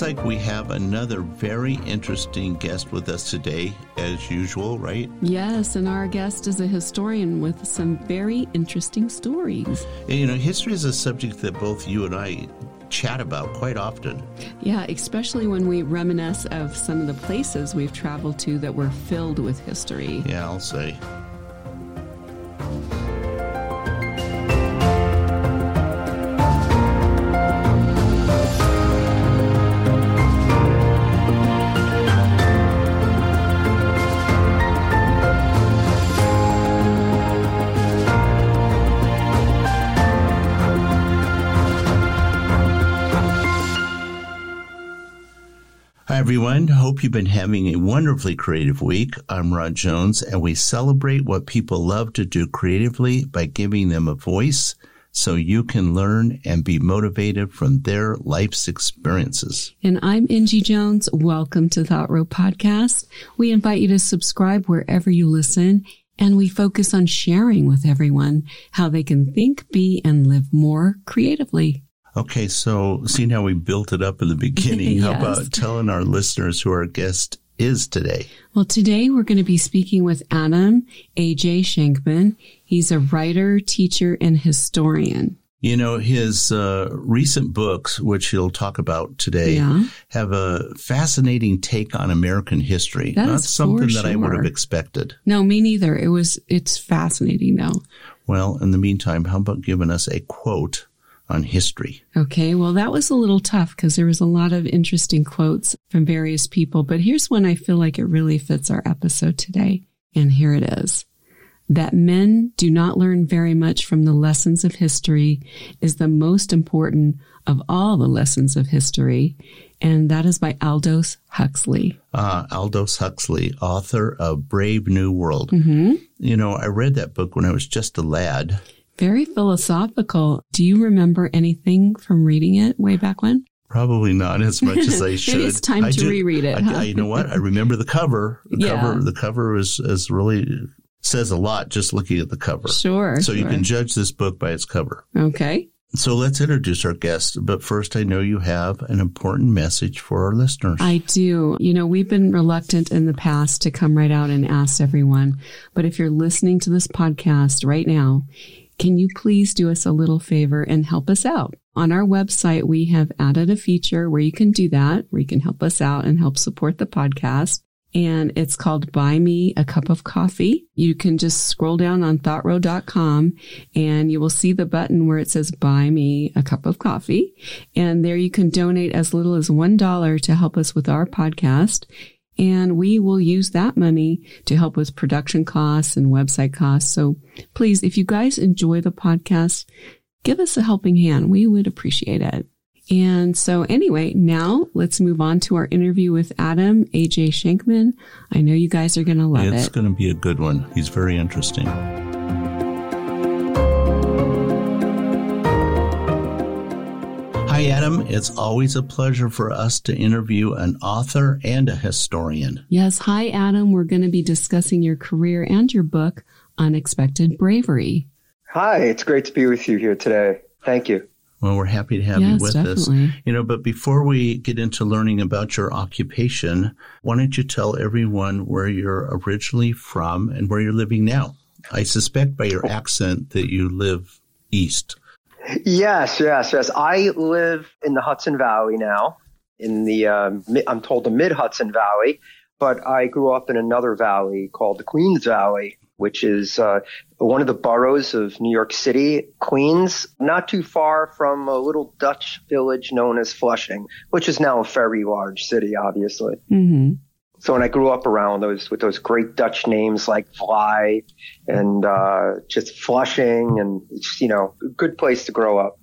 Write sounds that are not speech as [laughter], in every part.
Looks like we have another very interesting guest with us today, as usual, right? Yes, and our guest is a historian with some very interesting stories. You know, history is a subject that both you and I chat about quite often. Yeah, especially when we reminisce of some of the places we've traveled to that were filled with history. Yeah, I'll say. Hope you've been having a wonderfully creative week. I'm Rod Jones, and we celebrate what people love to do creatively by giving them a voice so you can learn and be motivated from their life's experiences. And I'm Angie Jones. Welcome to Thought Row Podcast. We invite you to subscribe wherever you listen, and we focus on sharing with everyone how they can think, be, and live more creatively. Okay, so seeing how we built it up in the beginning, [laughs] yes. how about telling our listeners who our guest is today? Well, today we're going to be speaking with Adam A.J. Shankman. He's a writer, teacher, and historian. You know, his uh, recent books, which he'll talk about today, yeah. have a fascinating take on American history. That Not something that. I would have expected. No, me neither. It was, it's fascinating though. Well, in the meantime, how about giving us a quote on history. Okay, well, that was a little tough because there was a lot of interesting quotes from various people, but here's one I feel like it really fits our episode today. And here it is. That men do not learn very much from the lessons of history is the most important of all the lessons of history. And that is by Aldous Huxley. Uh, Aldous Huxley, author of Brave New World. Mm-hmm. You know, I read that book when I was just a lad. Very philosophical. Do you remember anything from reading it way back when? Probably not as much as I [laughs] should. it's time I to do, reread it. I, huh? I, you know what? I remember the cover. The yeah. cover. The cover is is really says a lot just looking at the cover. Sure. So sure. you can judge this book by its cover. Okay. So let's introduce our guest. But first, I know you have an important message for our listeners. I do. You know, we've been reluctant in the past to come right out and ask everyone. But if you're listening to this podcast right now can you please do us a little favor and help us out? On our website, we have added a feature where you can do that, where you can help us out and help support the podcast. And it's called Buy Me a Cup of Coffee. You can just scroll down on thoughtrow.com and you will see the button where it says Buy Me a Cup of Coffee. And there you can donate as little as $1 to help us with our podcast. And we will use that money to help with production costs and website costs. So please, if you guys enjoy the podcast, give us a helping hand. We would appreciate it. And so anyway, now let's move on to our interview with Adam AJ Shankman. I know you guys are going to love it's it. It's going to be a good one. He's very interesting. Hi, Adam. It's always a pleasure for us to interview an author and a historian. Yes. Hi, Adam. We're going to be discussing your career and your book, Unexpected Bravery. Hi. It's great to be with you here today. Thank you. Well, we're happy to have yes, you with definitely. us. You know, but before we get into learning about your occupation, why don't you tell everyone where you're originally from and where you're living now? I suspect by your accent that you live east. Yes, yes, yes. I live in the Hudson Valley now, in the uh, I'm told the Mid Hudson Valley, but I grew up in another valley called the Queens Valley, which is uh, one of the boroughs of New York City, Queens, not too far from a little Dutch village known as Flushing, which is now a very large city, obviously. Mm-hmm. So when I grew up around those with those great Dutch names like Vlaai and uh, just Flushing, and you know a good place to grow up.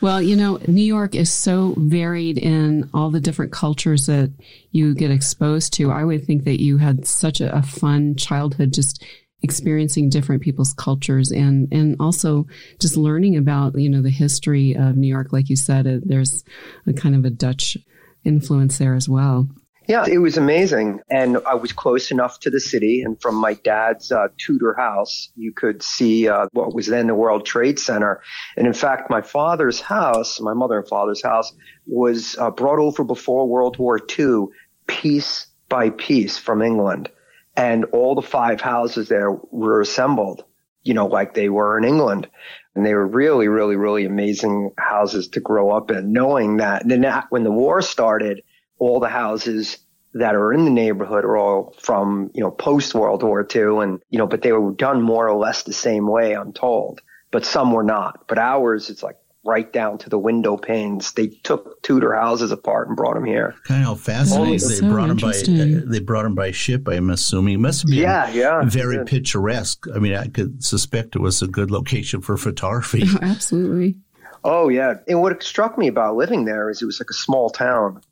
Well, you know, New York is so varied in all the different cultures that you get exposed to. I would think that you had such a, a fun childhood, just experiencing different people's cultures and and also just learning about you know the history of New York. Like you said, there's a kind of a Dutch influence there as well. Yeah, it was amazing. And I was close enough to the city. And from my dad's uh, Tudor house, you could see uh, what was then the World Trade Center. And in fact, my father's house, my mother and father's house, was uh, brought over before World War II, piece by piece from England. And all the five houses there were assembled, you know, like they were in England. And they were really, really, really amazing houses to grow up in, knowing that. And then when the war started, all the houses that are in the neighborhood are all from, you know, post World War II. And, you know, but they were done more or less the same way, I'm told. But some were not. But ours, it's like right down to the window panes. They took Tudor houses apart and brought them here. Kind of how fascinating they so brought them by uh, they brought them by ship. I'm assuming it must have been yeah, yeah, very yeah. picturesque. I mean, I could suspect it was a good location for photography. [laughs] Oh, absolutely. Oh yeah, and what struck me about living there is it was like a small town.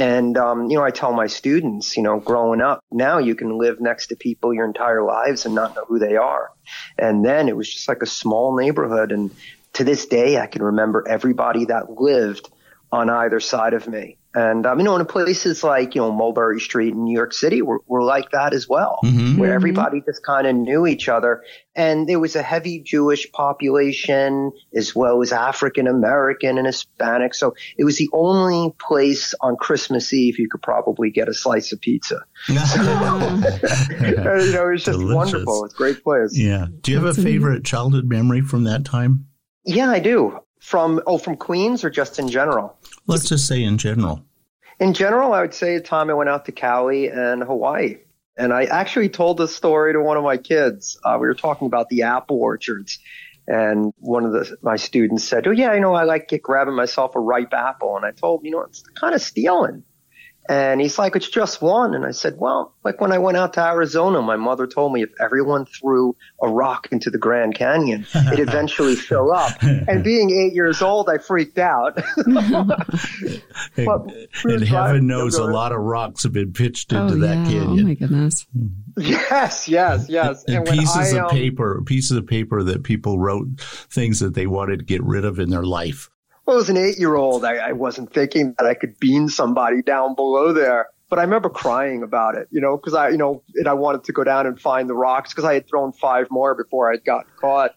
And, um, you know, I tell my students, you know, growing up, now you can live next to people your entire lives and not know who they are. And then it was just like a small neighborhood. And to this day, I can remember everybody that lived on either side of me. And, um, you know, in places like, you know, Mulberry Street in New York City were, were like that as well, Mhm. where everybody just kind of knew each other. And there was a heavy Jewish population as well as African American and Hispanic. So it was the only place on Christmas Eve you could probably get a slice of pizza. [laughs] [laughs] you know, it was just Delicious. wonderful. It's a great place. yeah. Do you have a Absolutely. favorite childhood memory from that time? Yeah, I do. From oh, from Queens or just in general? Let's just say in general. In general, I would say the time I went out to Cali and Hawaii. And I actually told this story to one of my kids. Uh, we were talking about the apple orchards. And one of the, my students said, Oh, yeah, you know, I like get grabbing myself a ripe apple. And I told him, you know, it's kind of stealing. And he's like, It's just one. And I said, Well, like when I went out to Arizona, my mother told me if everyone threw a rock into the Grand Canyon, it'd eventually [laughs] fill up. And being eight years old, I freaked out. [laughs] And, But and heaven knows a lot of rocks have been pitched into oh, that yeah. canyon. Oh, my goodness. yes, yes, yes. and, when pieces I, of um, paper, pieces of paper that people wrote things that they wanted to get rid of in their life. Well, as an eight year old, I, I wasn't thinking that I could bean somebody down below there. But I remember crying about it, you know, because I, you know, and I wanted to go down and find the rocks because I had thrown five more before I'd gotten caught.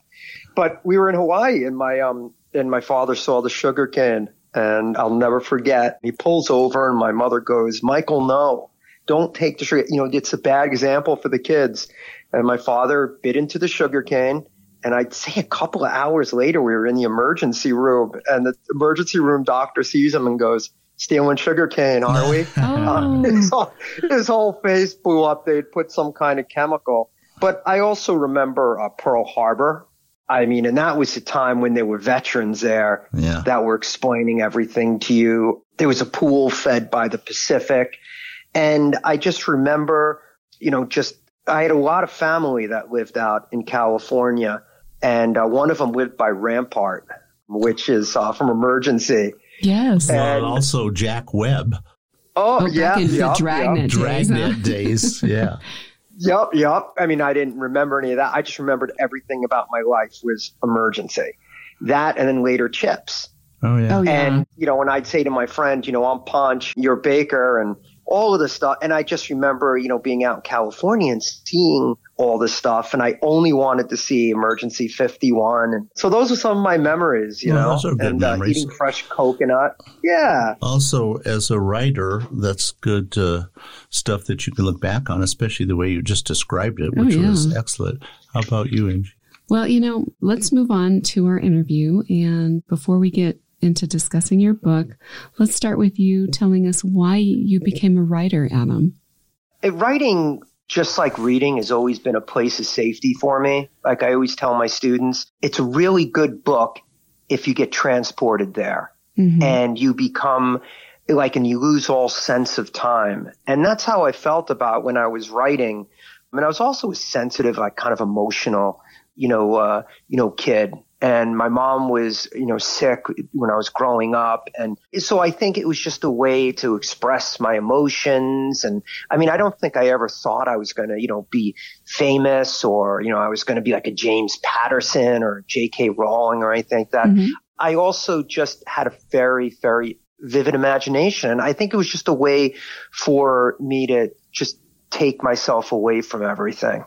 But we were in Hawaii, and my um, and my father saw the sugar cane, and I'll never forget. He pulls over, and my mother goes, "Michael, no, don't take the sugar. You know, it's a bad example for the kids." And my father bit into the sugar cane. And I'd say a couple of hours later, we were in the emergency room, and the emergency room doctor sees him and goes, "Stealing sugar cane, are we?" Oh. [laughs] [laughs] his, whole, his whole face blew up. They'd put some kind of chemical. But I also remember uh, Pearl Harbor. I mean, and that was a time when there were veterans there Yeah. that were explaining everything to you. There was a pool fed by the Pacific. And I just remember, you know, just I had a lot of family that lived out in California. And uh, one of them lived by Rampart, which is uh, from Emergency. Yes. And- Well, also Jack Webb, Oh, Oh, yeah. back in the yep, Dragnet days, huh? Dragnet days. Yeah. [laughs] Yep, yep. I mean, I didn't remember any of that. I just remembered everything about my life was emergency. That and then later CHiPs. Oh, yeah. Oh, yeah. And, you know, when I'd say to my friend, you know, I'm Ponch, you're Baker, and all of this stuff. And I just remember, you know, being out in California and seeing all this stuff. And I only wanted to see Emergency 51. And so those are some of my memories, you Well, know, those are good and memories. Uh, eating fresh coconut. Yeah. Also, as a writer, that's good uh, stuff that you can look back on, especially the way you just described it, Oh, which yeah. was excellent. How about you, Angie? Well, you know, let's move on to our interview. And before we get into discussing your book, let's start with you telling us why you became a writer, Adam. Uh, writing just like reading has always been a place of safety for me. Like i always tell my students it's a really good book if you get transported there. Mhm. and you become like and you lose all sense of time. And that's how i felt about when i was writing. I mean i was also a sensitive like kind of emotional you know uh you know kid and my mom was you know sick when i was growing up and so i think it was just a way to express my emotions and i mean i don't think i ever thought i was going to you know be famous or you know i was going to be like a james patterson or jk rowling or anything like that Mhm. I also just had a very, very, vivid imagination. And I think it was just a way for me to just take myself away from everything.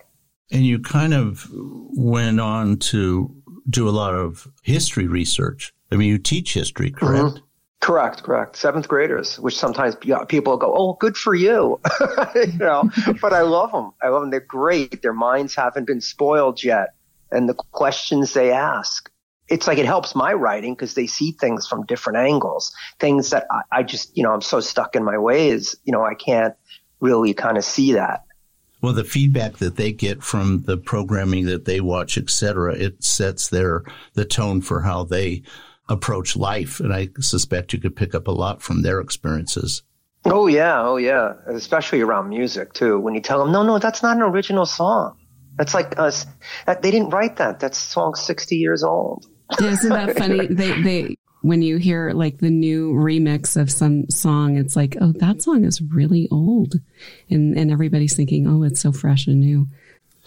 And you kind of went on to do a lot of history research. I mean, you teach history, correct? Mm-hmm. Correct, correct. Seventh graders, which sometimes people go, "Oh, good for you," [laughs] you know. [laughs] but I love them. I love them. They're great. Their minds haven't been spoiled yet, and the questions they ask. It's like it helps my writing because they see things from different angles. Things that I, I just, you know, I'm so stuck in my ways. You know, I can't really kind of see that. Well, the feedback that they get from the programming that they watch, et cetera, it sets their the tone for how they approach life. And I suspect you could pick up a lot from their experiences. Oh, yeah. Oh, yeah. Especially around music, too. When you tell them, no, no, that's not an original song. That's like us. That, they didn't write that. That song's 60 years old. Isn't that funny? [laughs] They, they, when you hear like the new remix of some song, it's like, oh, that song is really old. And, and everybody's thinking, oh, it's so fresh and new.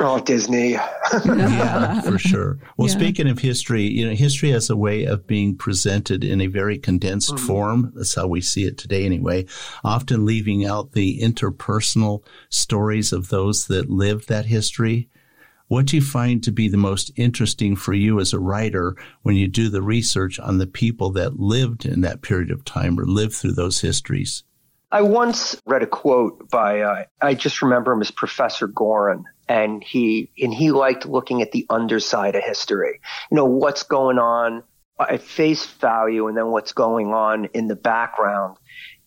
Oh, Disney. [laughs] yeah, for sure. Well, yeah. speaking of history, you know, history has a way of being presented in a very condensed mm-hmm. form. That's how we see it today, anyway. Often leaving out the interpersonal stories of those that lived that history. What do you find to be the most interesting for you as a writer when you do the research on the people that lived in that period of time or lived through those histories? I once read a quote by, uh, I just remember him as Professor Gorin, and he and he liked looking at the underside of history. You know what's going on at face value, and then what's going on in the background.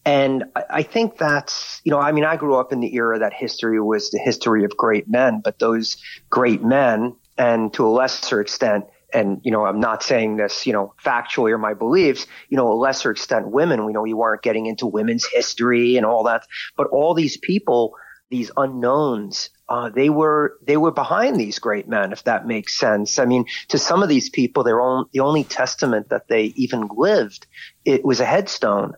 And I think that's, you know, I mean, I grew up in the era that history was the history of great men, but those great men, and to a lesser extent, and you know, I'm not saying this, you know, factually or my beliefs, you know, a lesser extent, women. We know we weren't getting into women's history and all that, but all these people, these unknowns, uh, they were they were behind these great men, if that makes sense. I mean, to some of these people, their own the only testament that they even lived it was a headstone.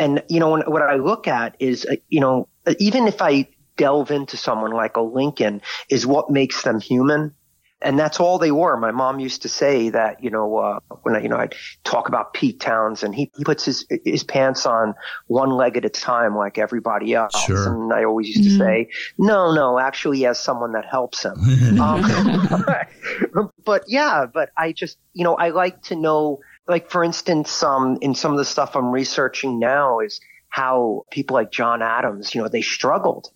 And you know, when, what I look at is, uh, you know, even if I delve into someone like a Lincoln, is what makes them human and that's all they were. My mom used to say that, you know, uh, when I, you know, I'd talk about Pete Townshend, he, he puts his, his pants on one leg at a time like everybody else. Sure. And I always used to mm-hmm. say, no, no, actually he has someone that helps him. [laughs] um, [laughs] but yeah, but I just, you know, I like to know, like, for instance, um, in some of the stuff I'm researching now is how people like John Adams, you know, they struggled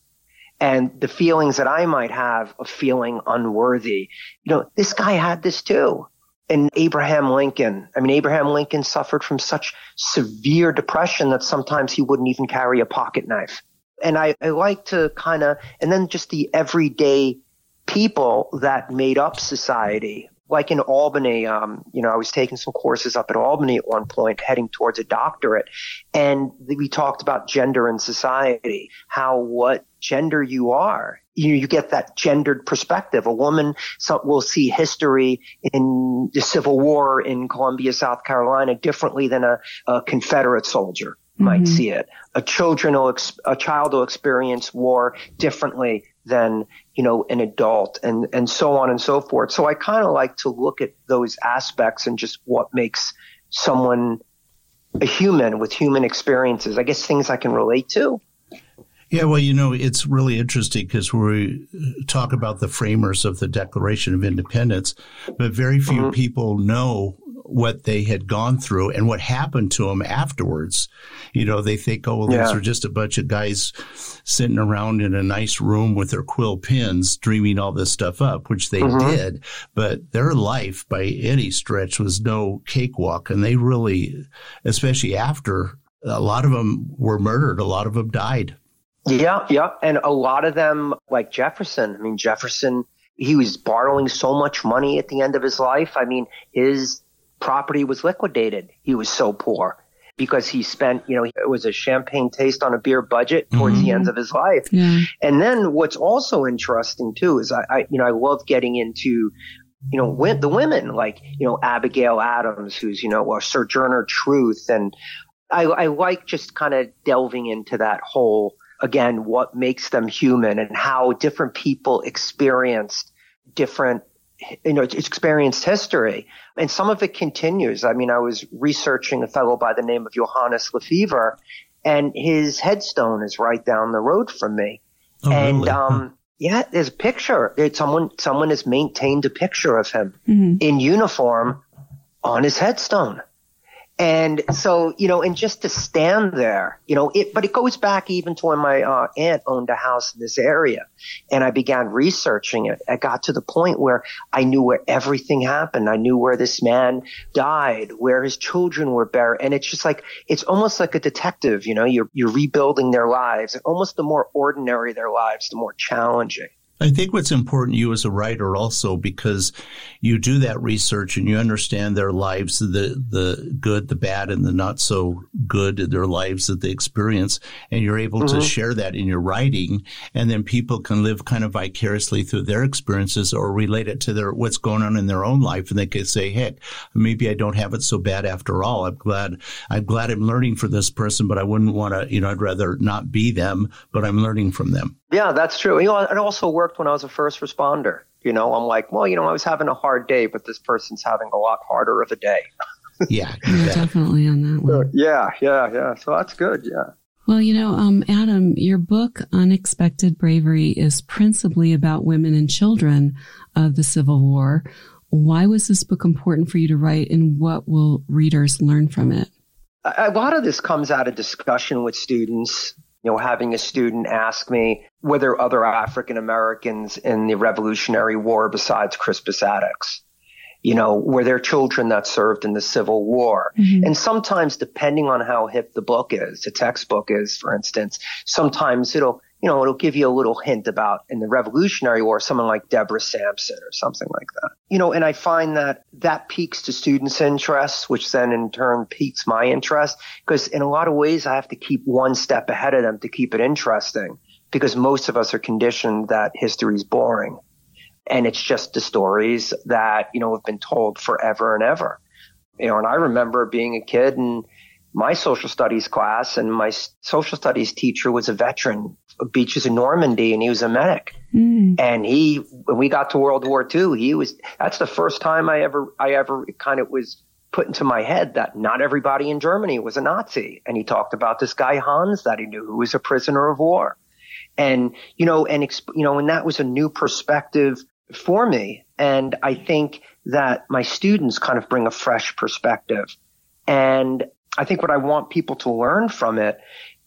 and the feelings that I might have of feeling unworthy. You know, this guy had this too. And Abraham Lincoln, I mean, Abraham Lincoln suffered from such severe depression that sometimes he wouldn't even carry a pocket knife. And I, I like to kind of, and then just the everyday people that made up society like in Albany, um, you know, I was taking some courses up at Albany at one point, heading towards a doctorate, and we talked about gender in society, how what gender you are. You, you get that gendered perspective. A woman so, will see history in the Civil War in Columbia, South Carolina, differently than a, a Confederate soldier might mm-hmm. see it. A children will, a child will experience war differently than you know an adult and and so on and so forth. So i kind of like to look at those aspects and just what makes someone a human with human experiences. I guess things i can relate to. Yeah, well, you know, it's really interesting because we talk about the framers of the Declaration of Independence, but very few mm-hmm. people know what they had gone through and what happened to them afterwards. You know, they think, oh, well, yeah. these are just a bunch of guys sitting around in a nice room with their quill pens dreaming all this stuff up, which they mm-hmm. did. But their life by any stretch was no cakewalk. And they really, especially after, a lot of them were murdered, a lot of them died. Yeah, yeah. And a lot of them, like Jefferson, I mean, Jefferson, he was borrowing so much money at the end of his life. I mean, his property was liquidated. He was so poor because he spent, you know, it was a champagne taste on a beer budget towards mm-hmm. the ends of his life. Yeah. And then what's also interesting too is I, I, you know, I love getting into, you know, the women like, you know, Abigail Adams, who's, you know, a Sojourner Truth. And I, I like just kind of delving into that whole, again, what makes them human and how different people experienced different you know, it's experienced history. And some of it continues. I mean, I was researching a fellow by the name of Johannes Lefebvre, and his headstone is right down the road from me. Oh, and really? um, yeah, there's a picture. It's someone someone has maintained a picture of him in uniform on his headstone. And so, you know, and just to stand there, you know, it, but it goes back even to when my uh, aunt owned a house in this area and I began researching it. I got to the point where I knew where everything happened. I knew where this man died, where his children were buried. And it's just like, it's almost like a detective, you know, you're, you're rebuilding their lives. Almost the more ordinary their lives, the more challenging. I think what's important to you as a writer also because you do that research and you understand their lives, the the good, the bad, and the not so good, their lives that they experience, and you're able mm-hmm. to share that in your writing, and then people can live kind of vicariously through their experiences or relate it to their what's going on in their own life, and they can say, "Heck, maybe I don't have it so bad after all. I'm glad I'm glad I'm learning for this person, but I wouldn't want to, you know, I'd rather not be them, but I'm learning from them." Yeah, that's true. You know, it also worked when I was a first responder. You know, I'm like, well, you know, I was having a hard day, but this person's having a lot harder of a day. [laughs] yeah, definitely on that one. Yeah, yeah, yeah. So that's good. Yeah. Well, you know, um, Adam, your book, Unexpected Bravery, is principally about women and children of the Civil War. Why was this book important for you to write, and what will readers learn from it? A lot of this comes out of discussion with students you know, having a student ask me were there other African Americans in the Revolutionary War besides Crispus Attucks? You know, were there children that served in the Civil War? Mm-hmm. And sometimes, depending on how hip the book is, the textbook is, for instance, sometimes it'll you know, it'll give you a little hint about in the Revolutionary War, someone like Deborah Sampson or something like that. You know, and I find that that piques to students' interests, which then in turn piques my interest because in a lot of ways I have to keep one step ahead of them to keep it interesting because most of us are conditioned that history is boring and it's just the stories that, you know, have been told forever and ever. You know, and I remember being a kid and my social studies class and my social studies teacher was a veteran of beaches in Normandy and he was a medic. Mm. And he, when we got to World War II, he was, that's the first time I ever, I ever kind of was put into my head that not everybody in Germany was a Nazi. And he talked about this guy Hans that he knew who was a prisoner of war. And, you know, and, you know, and that was a new perspective for me. And I think that my students kind of bring a fresh perspective. And I think what I want people to learn from it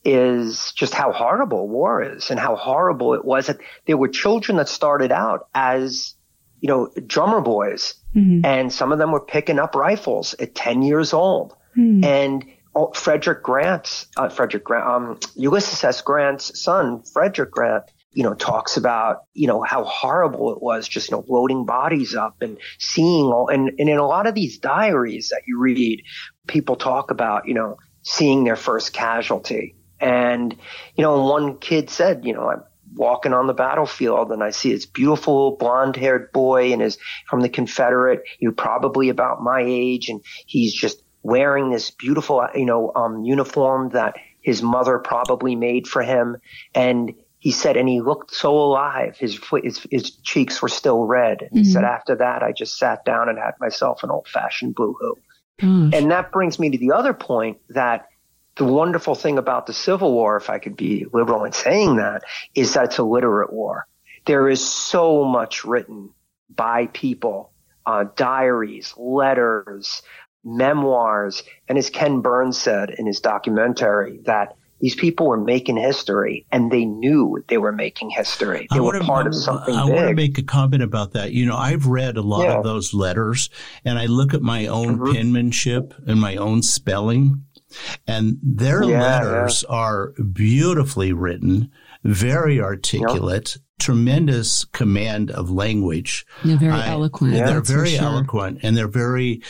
is just how horrible war is and how horrible it was that there were children that started out as, you know, drummer boys mm-hmm. and some of them were picking up rifles at 10 years old. Mm-hmm. And oh, Frederick Grant's, uh, Frederick Grant, um, Ulysses S. Grant's son, Frederick Grant, you know, talks about, you know, how horrible it was just, you know, loading bodies up and seeing all, and, and in a lot of these diaries that you read, people talk about, you know, seeing their first casualty and, you know, one kid said, you know, I'm walking on the battlefield and I see this beautiful blonde haired boy and is from the Confederate, you probably about my age. And he's just wearing this beautiful, you know, um, uniform that his mother probably made for him. And he said, and he looked so alive. His his, his cheeks were still red. And mm-hmm. he said, after that, I just sat down and had myself an old fashioned boohoo. And that brings me to the other point that the wonderful thing about the Civil War, if I could be liberal in saying that, is that it's a literate war. There is so much written by people, uh, diaries, letters, memoirs, and as Ken Burns said in his documentary, that these people were making history and they knew they were making history. They were part of something I, I want to make a comment about that. You know, I've read a lot yeah. of those letters and I look at my own mm-hmm. penmanship and my own spelling and their yeah, letters yeah. are beautifully written, very articulate, yep. tremendous command of language. They're very I, eloquent. Yeah, they're very sure. eloquent and they're very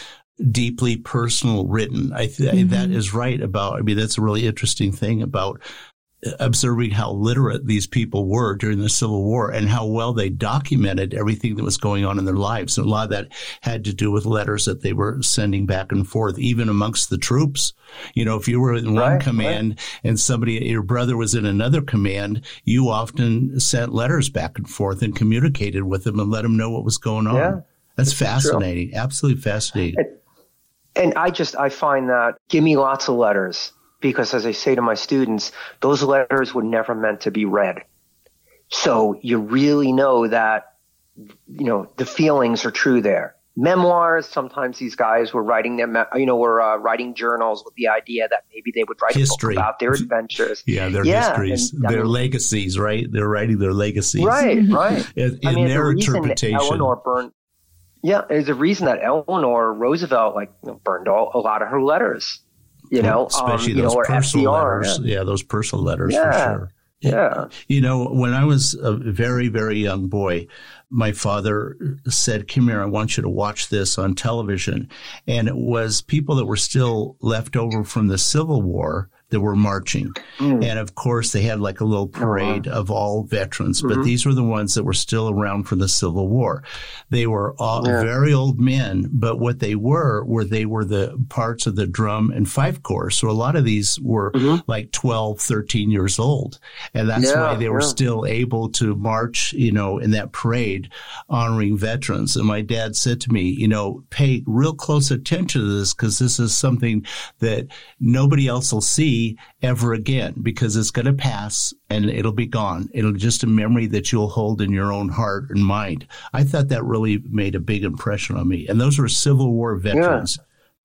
deeply personal written. I th- mm-hmm. that is right about, I mean, that's a really interesting thing about observing how literate these people were during the Civil War and how well they documented everything that was going on in their lives. And a lot of that had to do with letters that they were sending back and forth, even amongst the troops. You know, if you were in one right, command right. and somebody, your brother was in another command, you often sent letters back and forth and communicated with them and let them know what was going on. Yeah. That's fascinating. Absolutely fascinating. And I just I find that give me lots of letters because as I say to my students, those letters were never meant to be read. So you really know that you know the feelings are true there. Memoirs. Sometimes these guys were writing them, you know, were uh, writing journals with the idea that maybe they would write History. about their adventures. Yeah, their Yeah, histories, and, their mean- legacies, right? They're writing their legacies. Right, right. In, [laughs] in I mean, their the interpretation. Eleanor burned. Yeah, there's a reason that Eleanor Roosevelt like burned all, a lot of her letters. You know, especially um, those know, personal FDR. letters. Yeah. those personal letters for sure. Yeah. You know, when I was a very, very young boy, my father said, Come here, I want you to watch this on television. And it was people that were still left over from the Civil War that were marching. Mm. And of course, they had like a little parade of all veterans, but Mhm. these were the ones that were still around from the Civil War. They were all Yeah. very old men, but what they were, were they were the parts of the drum and fife corps. So a lot of these were Mhm. like 12, 13 years old. And that's Yeah, why they were yeah. still able to march, you know, in that parade honoring veterans. And my dad said to me, you know, pay real close attention to this because this is something that nobody else will see ever again because it's going to pass and it'll be gone. It'll just a memory that you'll hold in your own heart and mind. I thought that really made a big impression on me. And those were Civil War veterans.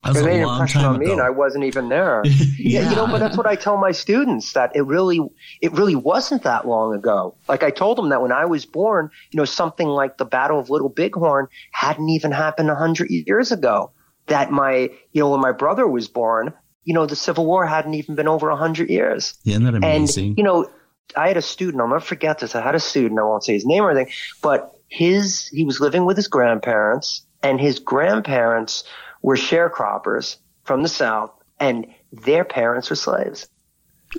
That was It a made an impression on me, ago. and I wasn't even there. [laughs] yeah. you know, but that's what I tell my students that it really, it really wasn't that long ago. Like I told them that when I was born, you know, something like the Battle of Little Bighorn hadn't even happened a hundred years ago. That my, you know, when my brother was born, you know, the Civil War hadn't even been over a hundred years. Isn't that amazing? And you know, I had a student. I'll never forget this. I had a student. I won't say his name or anything, but his he was living with his grandparents, and his grandparents were sharecroppers from the south, and their parents were slaves.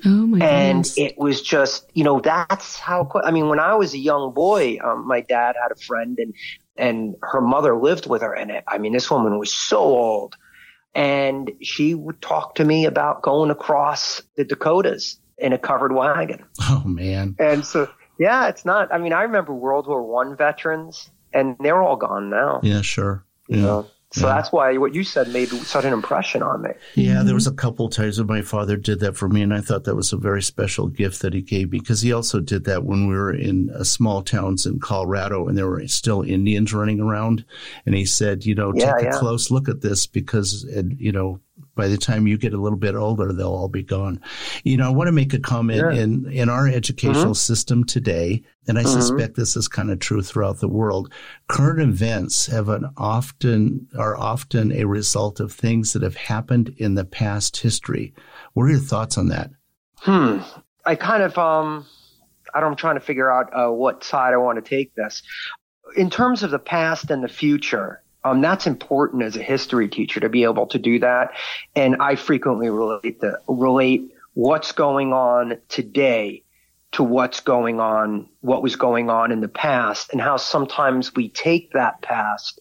Oh my And goodness. it was just, you know, that's how. I mean, when I was a young boy, um, my dad had a friend, and and her mother lived with her. And it, I mean, this woman was so old, and she would talk to me about going across the Dakotas in a covered wagon. oh, man. And so, yeah, it's not. I mean, I remember World War One veterans, and they're all gone now. Yeah, sure. You Yeah. know? So Yeah. that's why what you said made such an impression on me. Yeah, there was a couple times that my father did that for me, and I thought that was a very special gift that he gave me because he also did that when we were in uh, small towns in Colorado and there were still Indians running around. And he said, you know, Yeah, take a yeah. close look at this because, and, you know, by the time you get a little bit older, they'll all be gone. You know, I want to make a comment in in our educational Mm-hmm. system today, and I Mhm. suspect this is kind of true throughout the world. Current events have an often are often a result of things that have happened in the past history. What are your thoughts on that? Hmm. I kind of um, I don't, I'm trying to figure out uh, what side I want to take this. In terms of the past and the future, um, that's important as a history teacher to be able to do that. And I frequently relate the relate what's going on today to what's going on, what was going on in the past, and how sometimes we take that past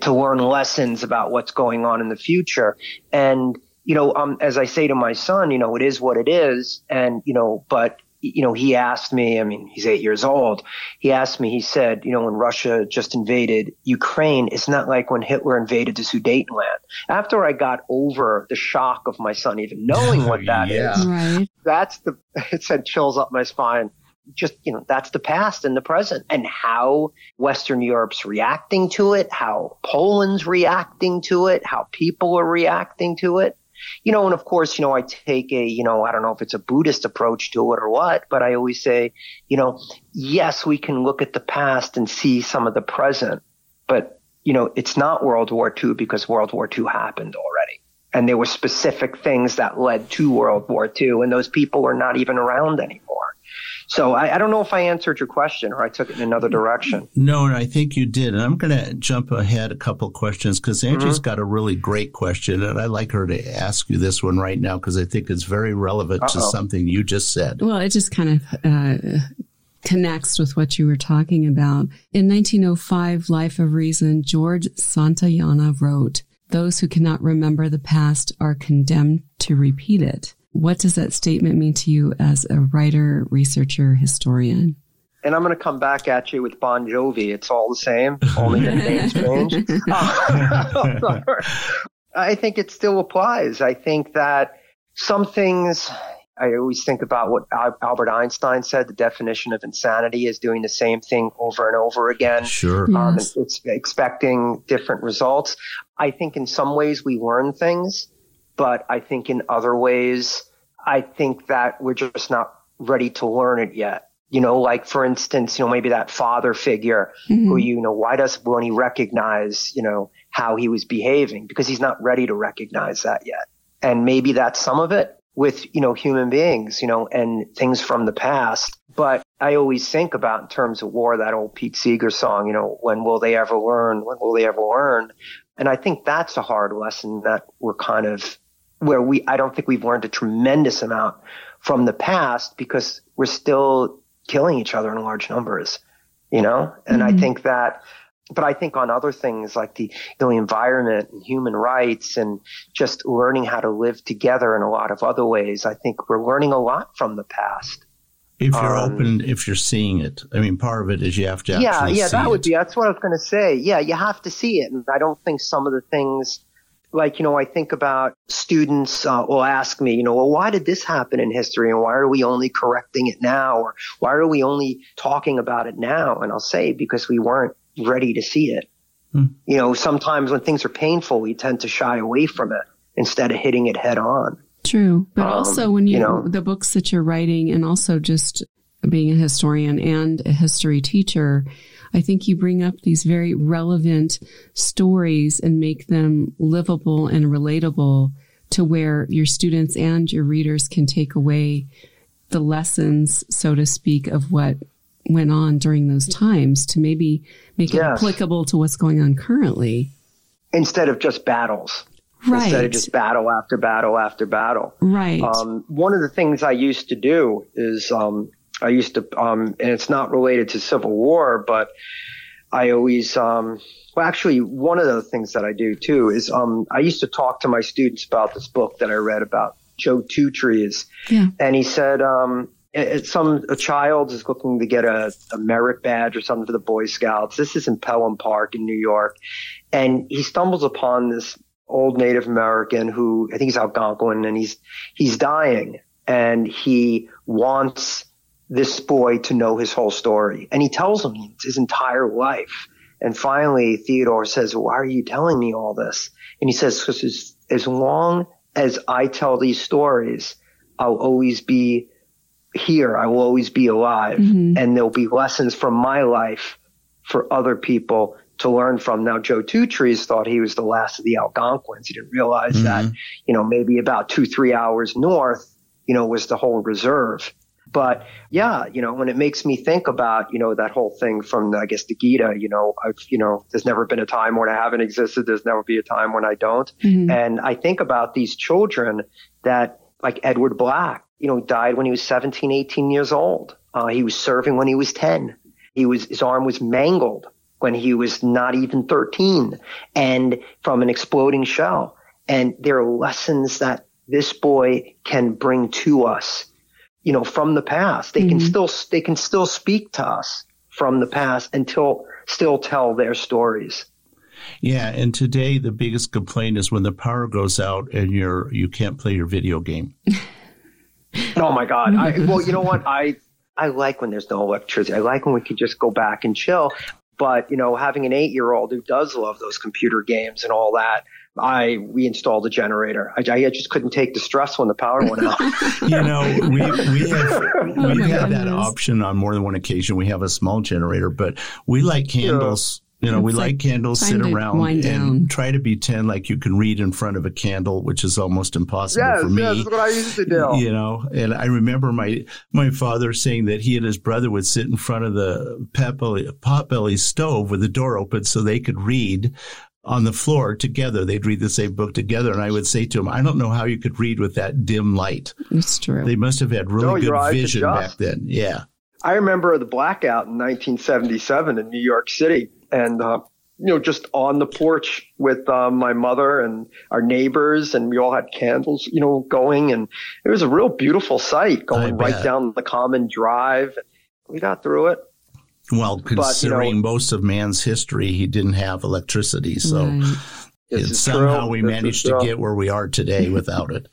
to learn lessons about what's going on in the future. And, you know, um, as I say to my son, you know, it is what it is. And, you know, but, you know, he asked me, I mean, he's eight years old. He asked me, he said, you know, when Russia just invaded Ukraine, it's not like when Hitler invaded the Sudetenland. After I got over the shock of my son even knowing what [laughs] that is, Yeah. Right. that's the [laughs] it sent chills up my spine just you know that's the past and the present and how western europe's reacting to it how poland's reacting to it how people are reacting to it you know and of course you know i take a you know i don't know if it's a buddhist approach to it or what but i always say you know yes we can look at the past and see some of the present but you know it's not world war ii because world war ii happened already and there were specific things that led to World War II, and those people are not even around anymore. So I, I don't know if I answered your question or I took it in another direction. No, and I think you did. And I'm going to jump ahead a couple questions because Angie's got a really great question, and I'd like her to ask you this one right now because I think it's very relevant to Uh-oh. something you just said. Well, it just kind of uh, connects with what you were talking about. In 1905, Life of Reason, George Santayana wrote, Those who cannot remember the past are condemned to repeat it. What does that statement mean to you as a writer, researcher, historian? and I'm going to come back at you with Bon Jovi. It's all the same, only the names [laughs] change. [laughs] I think it still applies. I think that some things I always think about what Albert Einstein said. The definition of insanity is doing the same thing over and over again. Sure. Um, yes. it's expecting different results. I think in some ways we learn things, but I think in other ways, I think that we're just not ready to learn it yet. You know, like for instance, you know, maybe that father figure mm-hmm. who, you know, why does when he recognize, you know, how he was behaving? Because he's not ready to recognize that yet. And maybe that's some of it with, you know, human beings, you know, and things from the past. But I always think about in terms of war, that old Pete Seeger song, you know, when will they ever learn? When will they ever learn? And I think that's a hard lesson that we're kind of where we, I don't think we've learned a tremendous amount from the past because we're still killing each other in large numbers, you know? And mm-hmm. I think that but I think on other things like the, the environment and human rights and just learning how to live together in a lot of other ways, I think we're learning a lot from the past. If you're um, open, if you're seeing it, I mean, part of it is you have to. Yeah, yeah, that it. would be. That's what I was going to say. Yeah, you have to see it, and I don't think some of the things, like you know, I think about students uh, will ask me, you know, well, why did this happen in history, and why are we only correcting it now, or why are we only talking about it now? And I'll say because we weren't ready to see it. Hmm. You know, sometimes when things are painful, we tend to shy away from it instead of hitting it head on. True. But um, also when you, you know, the books that you're writing and also just being a historian and a history teacher, I think you bring up these very relevant stories and make them livable and relatable to where your students and your readers can take away the lessons, so to speak, of what went on during those times to maybe make it applicable to what's going on currently. Instead of just battles. Right. Instead of just battle after battle after battle. Right. Um, one of the things I used to do is um, I used to, um, and it's not related to Civil War, but I always, um, well, actually, one of the things that I do too is um, I used to talk to my students about this book that I read about Joe Two Trees. Yeah. And he said, um, some a child is looking to get a, a, merit badge or something for the Boy Scouts. This is in Pelham Park in New York, and he stumbles upon this old Native American who I think he's Algonquin, and he's he's dying, and he wants this boy to know his whole story, and he tells him his entire life. And finally, Theodore says, "Why are you telling me all this?" And he says, "Because as, as long as I tell these stories, I'll always be." here, I will always be alive. Mm-hmm. And there'll be lessons from my life for other people to learn from. Now, Joe Two Trees thought he was the last of the Algonquins. He didn't realize mm-hmm. that, you know, maybe about two, three hours north, you know, was the whole reserve. But yeah, you know, when it makes me think about, you know, that whole thing from, I guess, the Gita, you know, I've, you know, there's never been a time when I haven't existed. There's never be a time when I don't. Mm-hmm. And I think about these children that, like Edward Black, you know, died when he was 17, 18 years old. Uh, he was serving when he was 10. He was, his arm was mangled when he was not even 13 and from an exploding shell. And there are lessons that this boy can bring to us, you know, from the past. They mm-hmm. can still, they can still speak to us from the past until still tell their stories. Yeah, and today the biggest complaint is when the power goes out and you're you can't play your video game. [laughs] oh my god! I, [laughs] well, you know what? I I like when there's no electricity. I like when we can just go back and chill. But you know, having an eight year old who does love those computer games and all that, I we installed a generator. I, I, just couldn't take the stress when the power went out. [laughs] you know, we we [laughs] have oh we've had that option on more than one occasion. We have a small generator, but we light candles. Yeah you know, it's we like light candles, sit around, and down. try to pretend like you can read in front of a candle, which is almost impossible yes, for me. Yes, that's what I used to do. You know, and I remember my my father saying that he and his brother would sit in front of the potbelly stove with the door open so they could read on the floor together. They'd read the same book together. And I would say to them, I don't know how you could read with that dim light. It's true. They must have had really no, good vision back then. Yeah. I remember the blackout in 1977 in New York City and uh, you know just on the porch with uh, my mother and our neighbors, and we all had candles, you know, going, and it was a real beautiful sight going right down the common drive. We got through it. Well, considering but, you know, most of man's history, he didn't have electricity, so right. somehow true. we this managed to get where we are today [laughs] without it.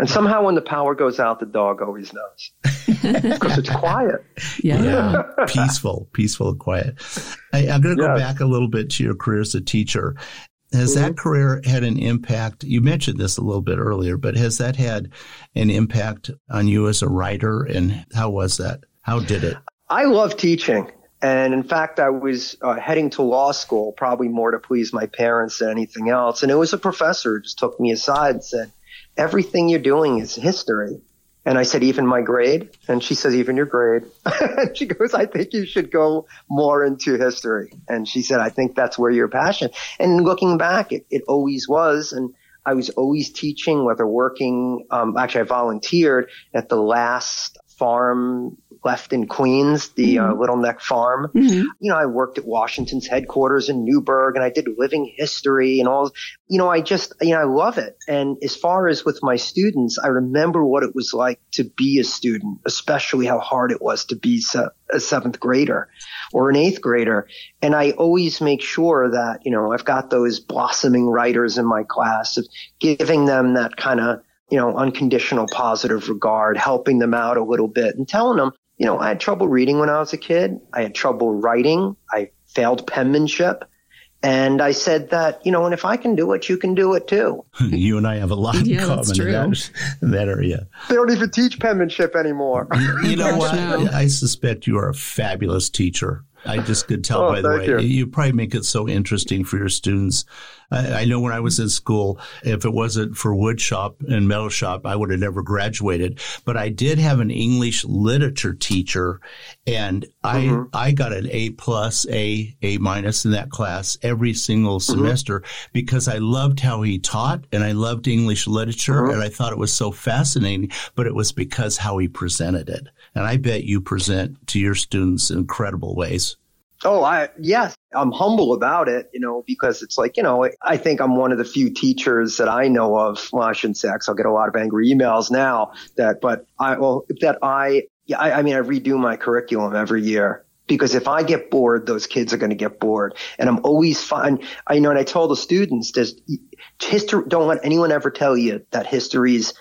And somehow, when the power goes out, the dog always knows [laughs] because it's quiet. Yeah. yeah. [laughs] peaceful, peaceful and quiet. I, am going to go yes. back a little bit to your career as a teacher. Has mm-hmm. that career had an impact? You mentioned this a little bit earlier, but has that had an impact on you as a writer? And how was that? How did it? I love teaching. And in fact, I was uh, heading to law school, probably more to please my parents than anything else. And it was a professor who just took me aside and said, everything you're doing is history. And I said, even my grade? And she says, even your grade. [laughs] and she goes, I think you should go more into history. And she said, I think that's where your passion. And looking back, it, it always was. And I was always teaching, whether working, um, actually I volunteered at the last farm left in Queens, the uh, mm-hmm. uh, Little Neck Farm. Mm-hmm. You know, I worked at Washington's headquarters in Newburgh and I did living history and all. You know, I just, you know, I love it. And as far as with my students, I remember what it was like to be a student, especially how hard it was to be a seventh grader or an eighth grader. And I always make sure that, you know, I've got those blossoming writers in my class of giving them that kind of you know, unconditional positive regard, helping them out a little bit and telling them, you know, I had trouble reading when I was a kid. I had trouble writing. I failed penmanship. And I said that, you know, and if I can do it, you can do it too. [laughs] you and I have a lot in [laughs] yeah, common in that, in [laughs] that, area. They don't even teach penmanship anymore. you, you know what? I suspect you are a fabulous teacher. I just could tell oh, by the way. You. you. probably make it so interesting for your students. I, I, know when I was in school, if it wasn't for wood shop and metal shop, I would have never graduated. But I did have an English literature teacher, and mm-hmm. I I got an A plus, A A minus in that class every single mm-hmm. semester because I loved how he taught and I loved English literature mm-hmm. and I thought it was so fascinating. But it was because how he presented it. And I bet you present to your students in incredible ways. Oh, I yes, I'm humble about it, you know, because it's like, you know, I think I'm one of the few teachers that I know of. Well, I shouldn't say I'll get a lot of angry emails now that, but I, well, that I, yeah, I, I mean, I redo my curriculum every year because if I get bored, those kids are going to get bored. And I'm always fine. I you know, and I tell the students, there's history. Don't let anyone ever tell you that history is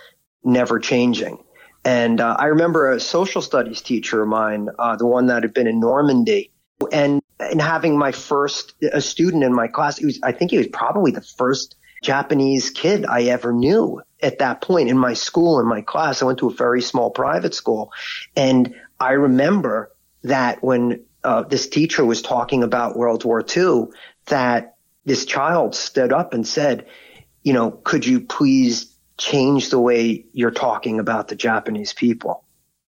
never changing. And uh, I remember a social studies teacher of mine, uh, the one that had been in Normandy, and and having my first a student in my class. He was, I think he was probably the first Japanese kid I ever knew at that point in my school in my class. I went to a very small private school, and I remember that when uh, this teacher was talking about World War II, that this child stood up and said, "You know, could you please change the way you're talking about the Japanese people.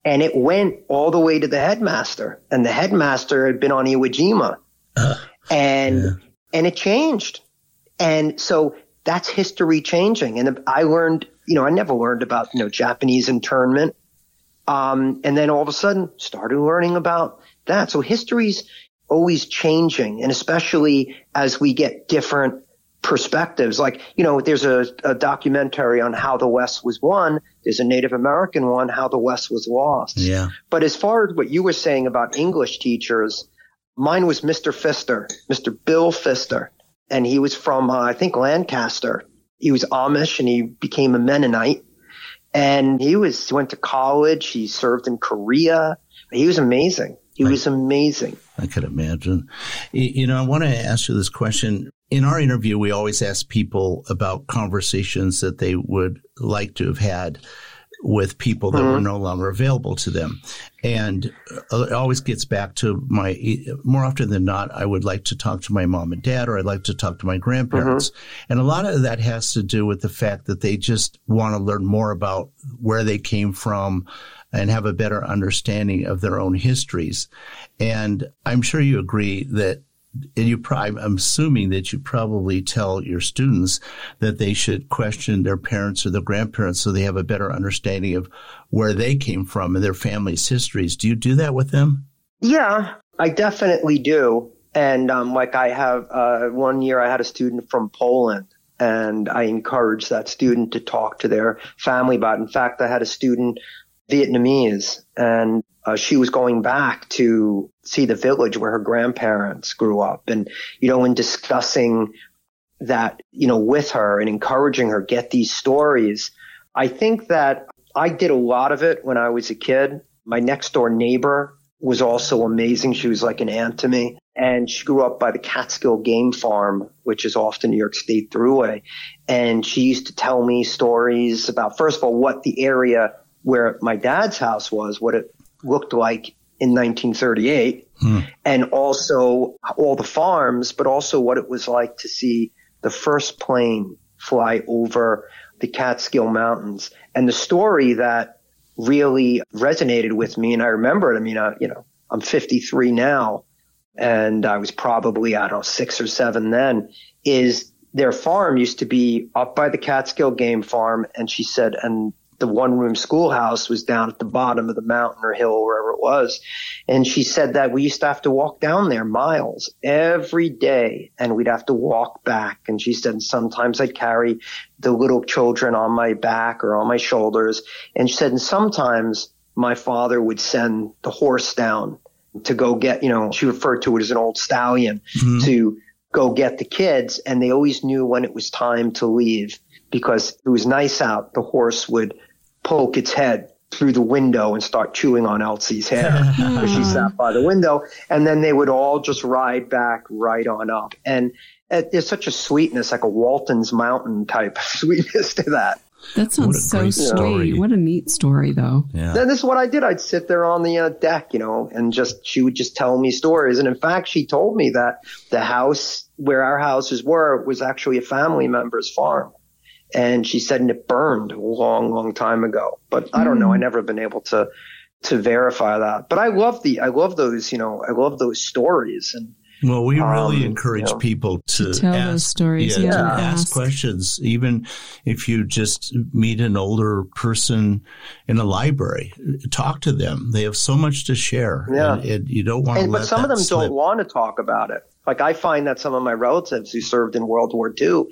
And it went all the way to the headmaster and the headmaster had been on Iwo Jima uh, and, yeah. and it changed. And so that's history changing. And I learned, you know, I never learned about, you know, Japanese internment. Um, and then all of a sudden started learning about that. So history's always changing. And especially as we get different perspectives. Like, you know, there's a, a, documentary on how the West was won. There's a Native American one, how the West was lost. Yeah. But as far as what you were saying about English teachers, mine was Mr. Fister, Mr. Bill Fister. And he was from, uh, I think, Lancaster. He was Amish and he became a Mennonite. And he was, went to college. He served in Korea. He was amazing. He I, was amazing. I could imagine. You know, I want to ask you this question in our interview, we always ask people about conversations that they would like to have had with people that mm-hmm. were no longer available to them. And uh, it always gets back to my, more often than not, I would like to talk to my mom and dad, or I'd like to talk to my grandparents. Mm-hmm. And a lot of that has to do with the fact that they just want to learn more about where they came from and have a better understanding of their own histories. And I'm sure you agree that and you probably, I'm assuming that you probably tell your students that they should question their parents or their grandparents so they have a better understanding of where they came from and their family's histories. Do you do that with them? Yeah, I definitely do. And um, like I have uh, one year, I had a student from Poland, and I encouraged that student to talk to their family about. It. In fact, I had a student Vietnamese, and uh, she was going back to see the village where her grandparents grew up. And, you know, in discussing that, you know, with her and encouraging her, get these stories, I think that I did a lot of it when I was a kid. My next door neighbor was also amazing. She was like an aunt to me. And she grew up by the Catskill Game Farm, which is off the New York State Thruway. And she used to tell me stories about, first of all, what the area where my dad's house was, what it looked like in 1938, hmm. and also all the farms, but also what it was like to see the first plane fly over the Catskill Mountains. And the story that really resonated with me, and I remember it. I mean, I, you know, I'm 53 now, and I was probably, I don't know, six or seven then, is their farm used to be up by the Catskill Game Farm. And she said, and the one room schoolhouse was down at the bottom of the mountain or hill, or wherever it was. And she said that we used to have to walk down there miles every day and we'd have to walk back. And she said sometimes I'd carry the little children on my back or on my shoulders. And she said, and sometimes my father would send the horse down to go get, you know, she referred to it as an old stallion mm-hmm. to go get the kids. And they always knew when it was time to leave because if it was nice out. The horse would poke its head through the window and start chewing on Elsie's hair [laughs] because she sat by the window. And then they would all just ride back right on up. And there's such a sweetness, like a Walton's Mountain type [laughs] sweetness to that. That sounds so sweet. What a neat story, though. Yeah. Then this is what I did. I'd sit there on the uh, deck, you know, and just she would just tell me stories. And in fact, she told me that the house where our houses were was actually a family member's farm and she said and it burned a long, long time ago. But I don't know. I hmm. never been able to to verify that. But I love the I love those you know I love those stories and. Well, we really um, encourage you know, people to, to tell ask, those stories. Yeah, yeah. To ask. ask questions. Even if you just meet an older person in a library, talk to them. They have so much to share. Yeah. And, and you don't want to. But some of them slip. don't want to talk about it. Like I find that some of my relatives who served in World War II,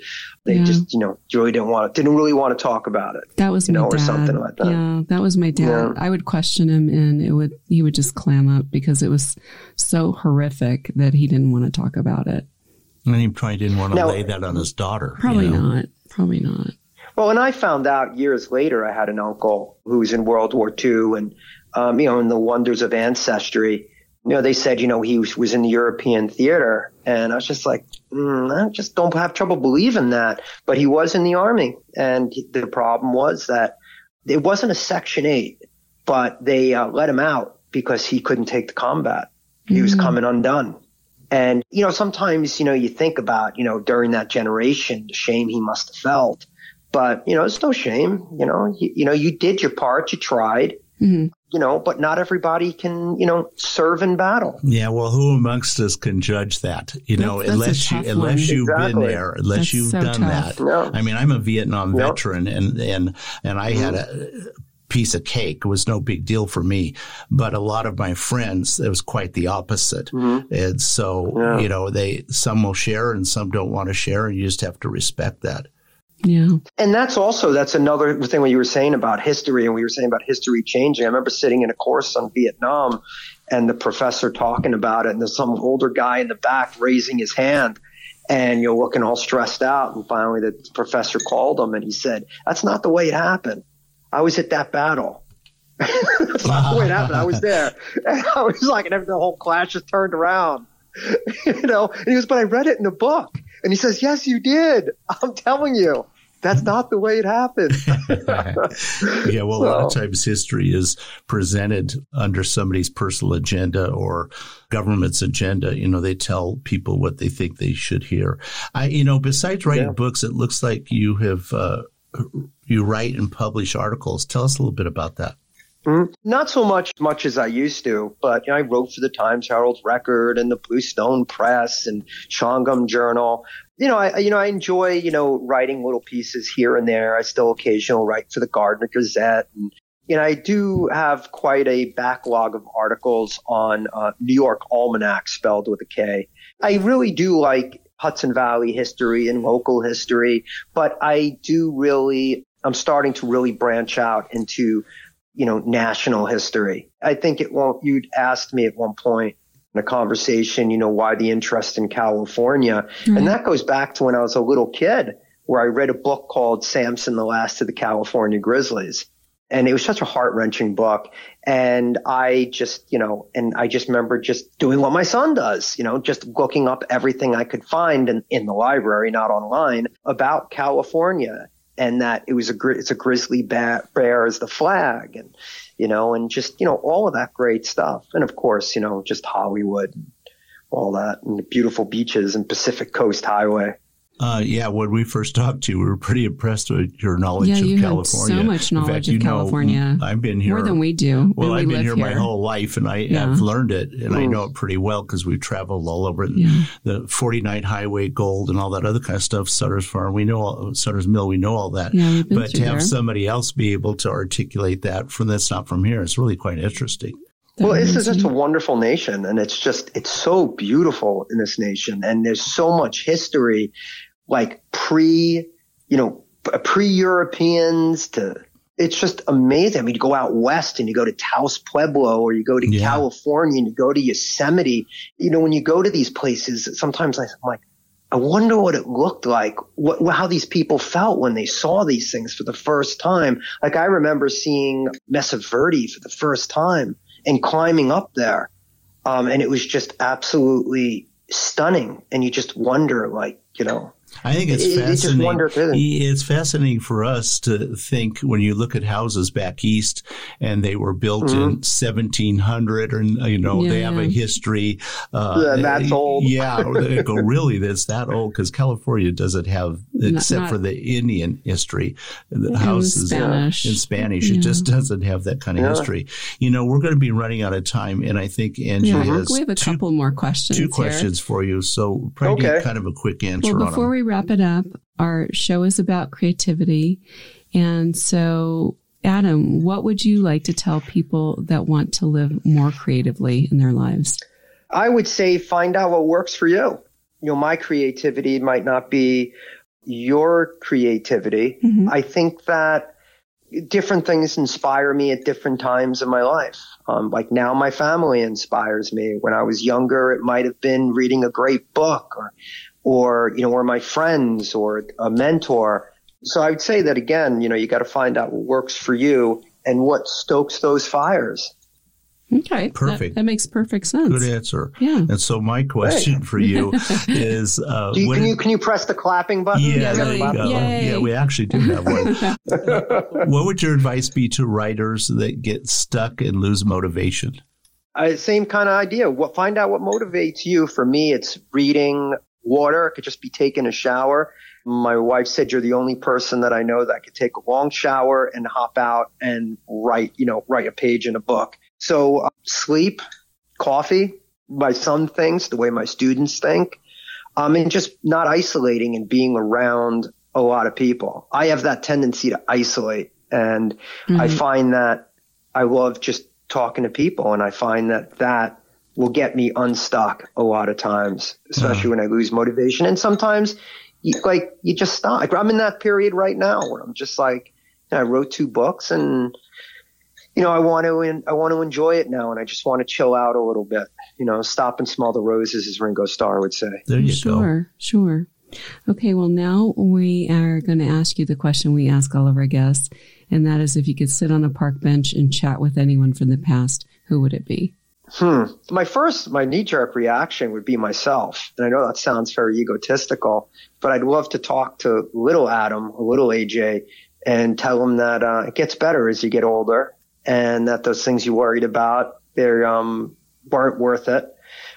they yeah. just, you know, really didn't want to, didn't really want to talk about it. That was you my know, dad. or something like that. Yeah, that was my dad. Yeah. I would question him, and it would he would just clam up because it was so horrific that he didn't want to talk about it. And he probably didn't want to now, lay that on his daughter. Probably you know? not. Probably not. Well, and I found out years later, I had an uncle who was in World War II, and um, you know, in the wonders of ancestry you know, they said, you know, he was, was in the European theater. And I was just like, mm, I just don't have trouble believing that. But he was in the army. And the problem was that it wasn't a Section 8, but they uh, let him out because he couldn't take the combat. He mm-hmm. was coming undone. And, you know, sometimes, you know, you think about, you know, during that generation, the shame he must have felt. But, you know, it's no shame. You know, you, you know, you did your part, you tried. Mm-hmm you know, but not everybody can, you know, serve in battle. Yeah, well, who amongst us can judge that? You know, that's, unless you unless you've exactly. been there, unless that's you've so done tough. that. Yeah. I mean, I'm a Vietnam yep. veteran, and and and I had a piece of cake it was no big deal for me but a lot of my friends it was quite the opposite mm-hmm. and so yeah. you know they some will share and some don't want to share and you just have to respect that yeah. And that's also, that's another thing what you were saying about history and we were saying about history changing. I remember sitting in a course on Vietnam and the professor talking about it and there's some older guy in the back raising his hand and you're looking all stressed out. And finally the professor called him and he said, that's not the way it happened. I was at that battle. [laughs] that's not the way it happened. I was there. [laughs] And I was like, and the whole class just turned around, [laughs] you know, and he goes, but I read it in a book. And he says, yes, you did. I'm telling you that's not the way it happened. [laughs] yeah, well, so. a lot of times history is presented under somebody's personal agenda or government's agenda. You know, they tell people what they think they should hear. I, you know, besides writing yeah. books, it looks like you have uh, you write and publish articles. Tell us a little bit about that. Mm-hmm. Not so much much as I used to, but you know, I wrote for the Times Herald Record and the Blue Stone Press and Shawangunk Journal you know, I you know I enjoy you know writing little pieces here and there. I still occasionally write for the Gardiner Gazette, and you know I do have quite a backlog of articles on uh, New York Almanack, spelled with a K. I really do like Hudson Valley history and local history, but I do really I'm starting to really branch out into you know, national history. I think it won't, you'd asked me at one point in a conversation, you know, why the interest in California. Mm-hmm. And that goes back to when I was a little kid where I read a book called Samson, the Last of the California Grizzlies. And it was such a heart wrenching book. And I just, you know, and I just remember just doing what my son does, you know, just looking up everything I could find in, in the library, not online, about California and that it was a it's a grizzly bear as the flag and you know and just you know all of that great stuff. And of course you know just Hollywood and all that and the beautiful beaches and Pacific Coast Highway uh, yeah, when we first talked to you, we were pretty impressed with your knowledge yeah, of you California. so much knowledge fact, of California. Know, I've been here more than we do. Well, I've been here, here, my whole life, and I, yeah. have learned it, and I know it pretty well because we've traveled all over yeah. the 49 Highway Gold and all that other kind of stuff. Sutter's Farm, we know all, Sutter's Mill, we know all that. Yeah, but to have there. somebody else be able to articulate that from that's not from here, it's really quite interesting. Well, this is just a wonderful nation, and it's just it's so beautiful in this nation, and there's so much history like pre, you know, pre Europeans to, it's just amazing. I mean, you go out west and you go to Taos Pueblo or you go to yeah. California and you go to Yosemite. You know, when you go to these places, sometimes I'm like, I wonder what it looked like, what, how these people felt when they saw these things for the first time. Like I remember seeing Mesa Verde for the first time and climbing up there. Um, and it was just absolutely stunning. And you just wonder, like, you know, I think it's it, fascinating. it's fascinating for us to think when you look at houses back east and they were built mm-hmm. in 1700 or, you know, yeah, they have yeah. a history. Uh, yeah, that's old. Yeah. [laughs] go, really, that's that old because California doesn't have, except not, for the Indian history, the houses Spanish. in Spanish. Yeah. It just doesn't have that kind of history. You know, we're going to be running out of time. And I think Angie has we have a two, couple more questions. Two questions for you. So probably okay. kind of a quick answer well, before we wrap it up, our show is about creativity. And so, Adam, what would you like to tell people that want to live more creatively in their lives? I would say find out what works for you. You know, my creativity might not be your creativity. Mm-hmm. I think that different things inspire me at different times in my life. Um, like now, my family inspires me. When I was younger, it might have been reading a great book or or, you know, or my friends or a mentor. So I would say that again, you know, you got to find out what works for you and what stokes those fires. Okay. Perfect. That, that, makes perfect sense. Good answer. Yeah. And so my question right. for you [laughs] is, uh, you, can you can you press the clapping button? Yeah, yeah there you go. Yeah, we actually do have one. [laughs] what would your advice be to writers that get stuck and lose motivation? Uh, same kind of idea. What find out what motivates you. For me, it's reading, water. It could just be taking a shower. My wife said you're the only person that I know that could take a long shower and hop out and write, you know, write a page in a book. So uh, sleep, coffee, my son thinks, the way my students think, um, and just not isolating and being around a lot of people. I have that tendency to isolate and mm-hmm. I find that I love just talking to people and I find that that will get me unstuck a lot of times, especially when I lose motivation. And sometimes, you, like you just stop. Like, I'm in that period right now where I'm just like, you know, I wrote two books, and you know, I want to, I want to enjoy it now, and I just want to chill out a little bit. You know, stop and smell the roses, as Ringo Starr would say. There you sure, go. Sure, sure. Okay, well, now we are going to ask you the question we ask all of our guests, and that is if you could sit on a park bench and chat with anyone from the past, who would it be? Hmm. My first, my knee jerk reaction would be myself. And I know that sounds very egotistical, but I'd love to talk to little Adam, little AJ, and tell him that uh, it gets better as you get older and that those things you worried about, they um, weren't worth it.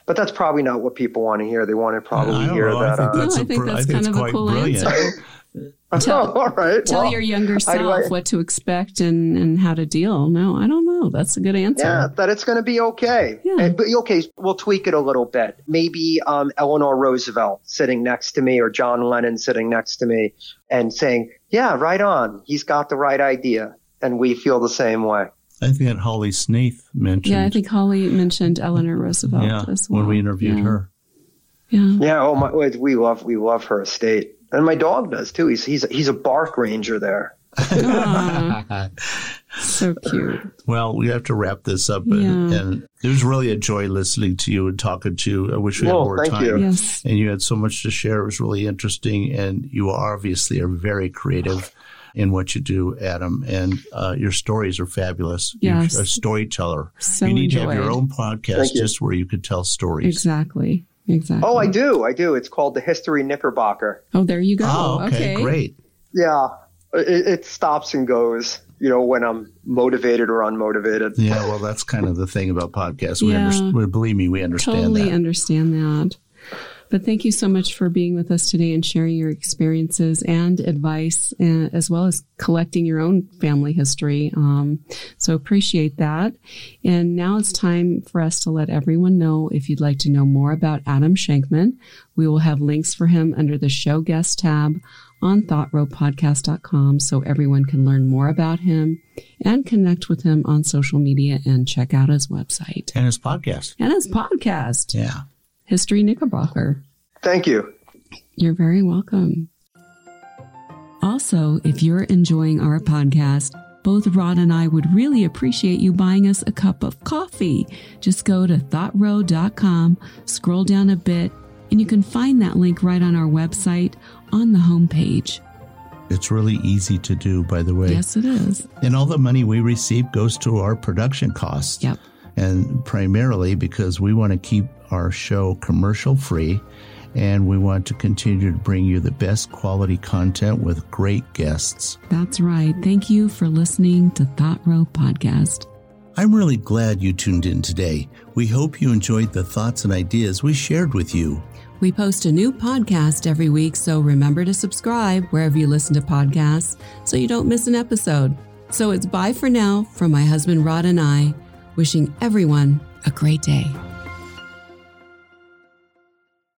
But that's probably not what people want to hear. They want to probably hear know. that. I think uh, that's, no, I think that's kind of a cool brilliant. answer. [laughs] [laughs] Tell, All right. Tell well, your younger self what to expect and, and how to deal. No, I don't know. That's a good answer. Yeah, that it's going to be okay. Yeah. And, but okay, we'll tweak it a little bit. Maybe um, Eleanor Roosevelt sitting next to me or John Lennon sitting next to me and saying, yeah, right on. He's got the right idea. And we feel the same way. I think that Holly Snaith mentioned. Yeah, I think Holly mentioned Eleanor Roosevelt yeah, as well. when we interviewed yeah. her. Yeah. Yeah. Oh my, we love we love her estate and my dog does too. He's he's he's a bark ranger there. [laughs] so cute. Well, we have to wrap this up, and, Yeah. and it was really a joy listening to you and talking to you. I wish we had Well, more thank time. you. Yes. And you had so much to share. It was really interesting, and you obviously are very creative in what you do, Adam. And uh, your stories are fabulous. Yes. You're a storyteller. So you need to have your own podcast you. just where you could tell stories. Exactly. Exactly. Oh, I do. I do. It's called the History Knickerbocker. Oh, there you go. Oh, okay, great. Yeah, it, it stops and goes. You know, when I'm motivated or unmotivated. Yeah, well, that's kind of the thing about podcasts. We Yeah. understand. We, believe me, we understand Totally that. understand that. But thank you so much for being with us today and sharing your experiences and advice, uh, as well as collecting your own family history. Um, so appreciate that. And now it's time for us to let everyone know if you'd like to know more about Adam Schenkman. We will have links for him under the show guest tab on thoughtropodcast.com so everyone can learn more about him and connect with him on social media and check out his website and his podcast. and his podcast. Yeah. History Knickerbocker. Thank you. You're very welcome. Also, if you're enjoying our podcast, both Rod and I would really appreciate you buying us a cup of coffee. Just go to thoughtrow.com, scroll down a bit, and you can find that link right on our website on the homepage. It's really easy to do, by the way. Yes, it is. And all the money we receive goes to our production costs. Yep. And primarily because we want to keep our show commercial free and we want to continue to bring you the best quality content with great guests. That's right. Thank you for listening to Thought Row Podcast. I'm really glad you tuned in today. We hope you enjoyed the thoughts and ideas we shared with you. We post a new podcast every week, so remember to subscribe wherever you listen to podcasts so you don't miss an episode. So it's bye for now from my husband Rod and I, wishing everyone a great day.